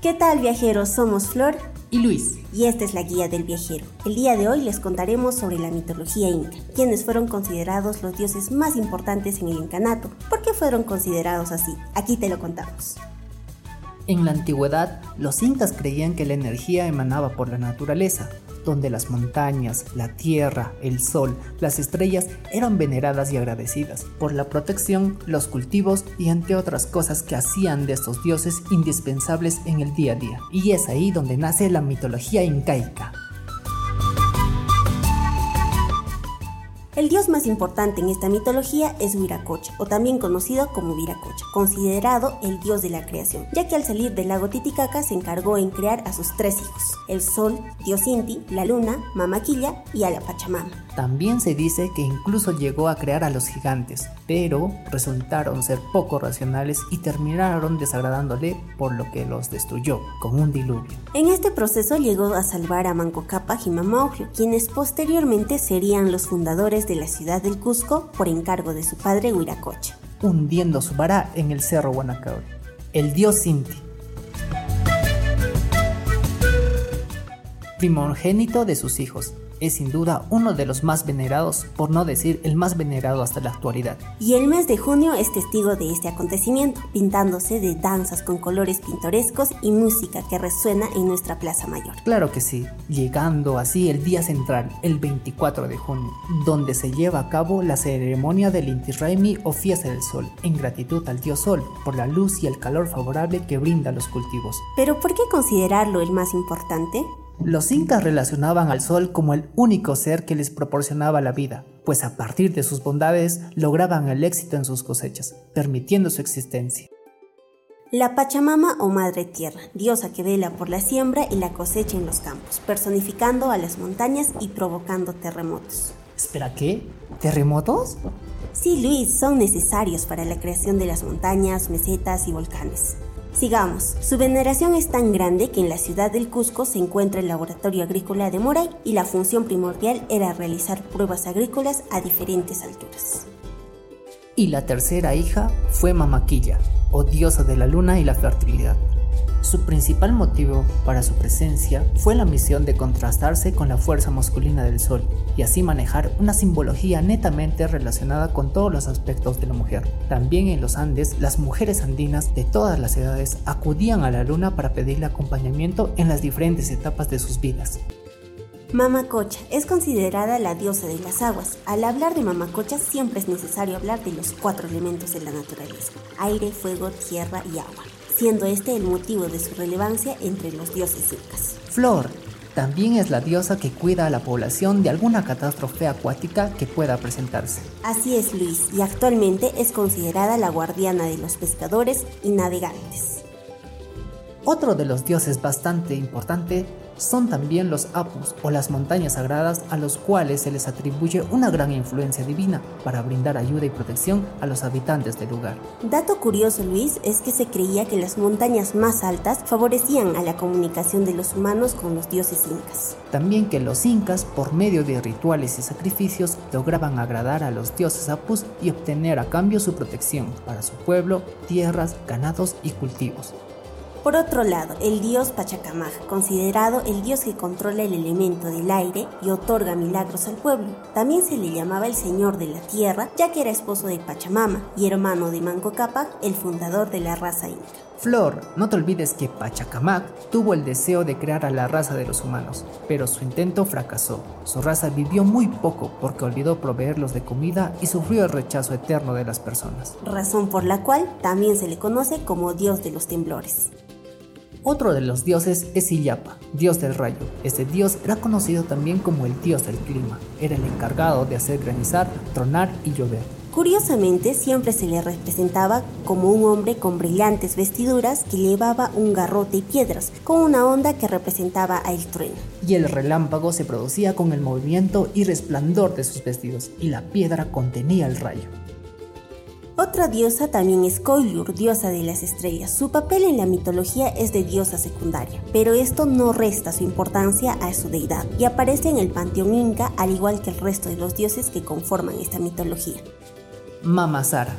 ¿Qué tal viajeros? Somos Flor y Luis. Y esta es la guía del viajero. El día de hoy les contaremos sobre la mitología inca, quienes fueron considerados los dioses más importantes en el incanato. ¿Por qué fueron considerados así? Aquí te lo contamos. En la antigüedad, los incas creían que la energía emanaba por la naturaleza, donde las montañas, la tierra, el sol, las estrellas eran veneradas y agradecidas por la protección, los cultivos y entre otras cosas que hacían de estos dioses indispensables en el día a día. Y es ahí donde nace la mitología incaica. El dios más importante en esta mitología es Huiracocha, o también conocido como Viracocha, considerado el dios de la creación, ya que al salir del lago Titicaca se encargó en crear a sus tres hijos, el sol, dios Inti, la luna, Mamaquilla y a la Pachamama. También se dice que incluso llegó a crear a los gigantes, pero resultaron ser poco racionales y terminaron desagradándole por lo que los destruyó, con un diluvio. En este proceso llegó a salvar a Manco Cápac y Mamaugio, quienes posteriormente serían los fundadores de la ciudad del Cusco por encargo de su padre Huiracocha. Hundiendo su vara en el cerro Guanacaure. El dios Sinti. Primogénito de sus hijos, es sin duda uno de los más venerados, por no decir el más venerado hasta la actualidad. Y el mes de junio es testigo de este acontecimiento, pintándose de danzas con colores pintorescos y música que resuena en nuestra Plaza Mayor. Claro que sí, llegando así el día central, el 24 de junio, donde se lleva a cabo la ceremonia del Inti Raymi o Fiesta del Sol, en gratitud al dios Sol por la luz y el calor favorable que brinda a los cultivos. Pero ¿por qué considerarlo el más importante? Los incas relacionaban al sol como el único ser que les proporcionaba la vida, pues a partir de sus bondades lograban el éxito en sus cosechas, permitiendo su existencia. La Pachamama o Madre Tierra, diosa que vela por la siembra y la cosecha en los campos, personificando a las montañas y provocando terremotos. ¿Espera qué? ¿Terremotos? Sí, Luis, son necesarios para la creación de las montañas, mesetas y volcanes. Sigamos. Su veneración es tan grande que en la ciudad del Cusco se encuentra el laboratorio agrícola de Moray y la función primordial era realizar pruebas agrícolas a diferentes alturas. Y la tercera hija fue Mamaquilla, o diosa de la luna y la fertilidad. Su principal motivo para su presencia fue la misión de contrastarse con la fuerza masculina del sol y así manejar una simbología netamente relacionada con todos los aspectos de la mujer. También en los Andes, las mujeres andinas de todas las edades acudían a la luna para pedirle acompañamiento en las diferentes etapas de sus vidas. Mamacocha es considerada la diosa de las aguas. Al hablar de Mamacocha siempre es necesario hablar de los cuatro elementos de la naturaleza, aire, fuego, tierra y agua siendo este el motivo de su relevancia entre los dioses incas. Flor también es la diosa que cuida a la población de alguna catástrofe acuática que pueda presentarse. Así es Luis, y actualmente es considerada la guardiana de los pescadores y navegantes. Otro de los dioses bastante importante son también los Apus o las montañas sagradas a los cuales se les atribuye una gran influencia divina para brindar ayuda y protección a los habitantes del lugar. Dato curioso Luis es que se creía que las montañas más altas favorecían a la comunicación de los humanos con los dioses incas. También que los incas por medio de rituales y sacrificios lograban agradar a los dioses Apus y obtener a cambio su protección para su pueblo, tierras, ganados y cultivos. Por otro lado, el dios Pachacamac, considerado el dios que controla el elemento del aire y otorga milagros al pueblo. También se le llamaba el señor de la tierra, ya que era esposo de Pachamama y hermano de Manco Cápac, el fundador de la raza inca. Flor, no te olvides que Pachacamac tuvo el deseo de crear a la raza de los humanos, pero su intento fracasó. Su raza vivió muy poco porque olvidó proveerlos de comida y sufrió el rechazo eterno de las personas. Razón por la cual también se le conoce como dios de los temblores. Otro de los dioses es Illapa, dios del rayo. Este dios era conocido también como el dios del clima. Era el encargado de hacer granizar, tronar y llover. Curiosamente, siempre se le representaba como un hombre con brillantes vestiduras que llevaba un garrote y piedras, con una onda que representaba a el trueno. Y el relámpago se producía con el movimiento y resplandor de sus vestidos, y la piedra contenía el rayo. Otra diosa también es Koilur, diosa de las estrellas. Su papel en la mitología es de diosa secundaria, pero esto no resta su importancia a su deidad y aparece en el panteón inca al igual que el resto de los dioses que conforman esta mitología. Mamasara.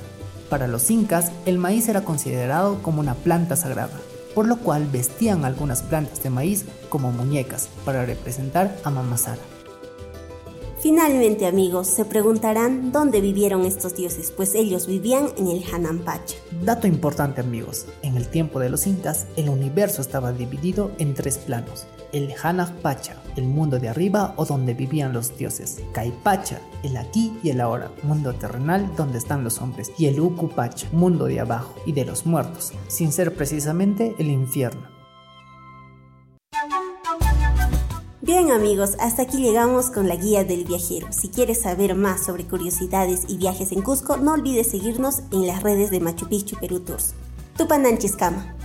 Para los incas, el maíz era considerado como una planta sagrada, por lo cual vestían algunas plantas de maíz como muñecas para representar a Mamasara. Finalmente amigos, se preguntarán dónde vivieron estos dioses, pues ellos vivían en el Hanampacha. Dato importante amigos, en el tiempo de los incas el universo estaba dividido en tres planos. El Hanakpacha, el mundo de arriba o donde vivían los dioses. Kaipacha, el aquí y el ahora, mundo terrenal donde están los hombres. Y el Ukupacha, mundo de abajo y de los muertos, sin ser precisamente el infierno. Bien amigos, hasta aquí llegamos con la guía del viajero. Si quieres saber más sobre curiosidades y viajes en Cusco, no olvides seguirnos en las redes de Machu Picchu Perú Tours. Tupananchis Cama.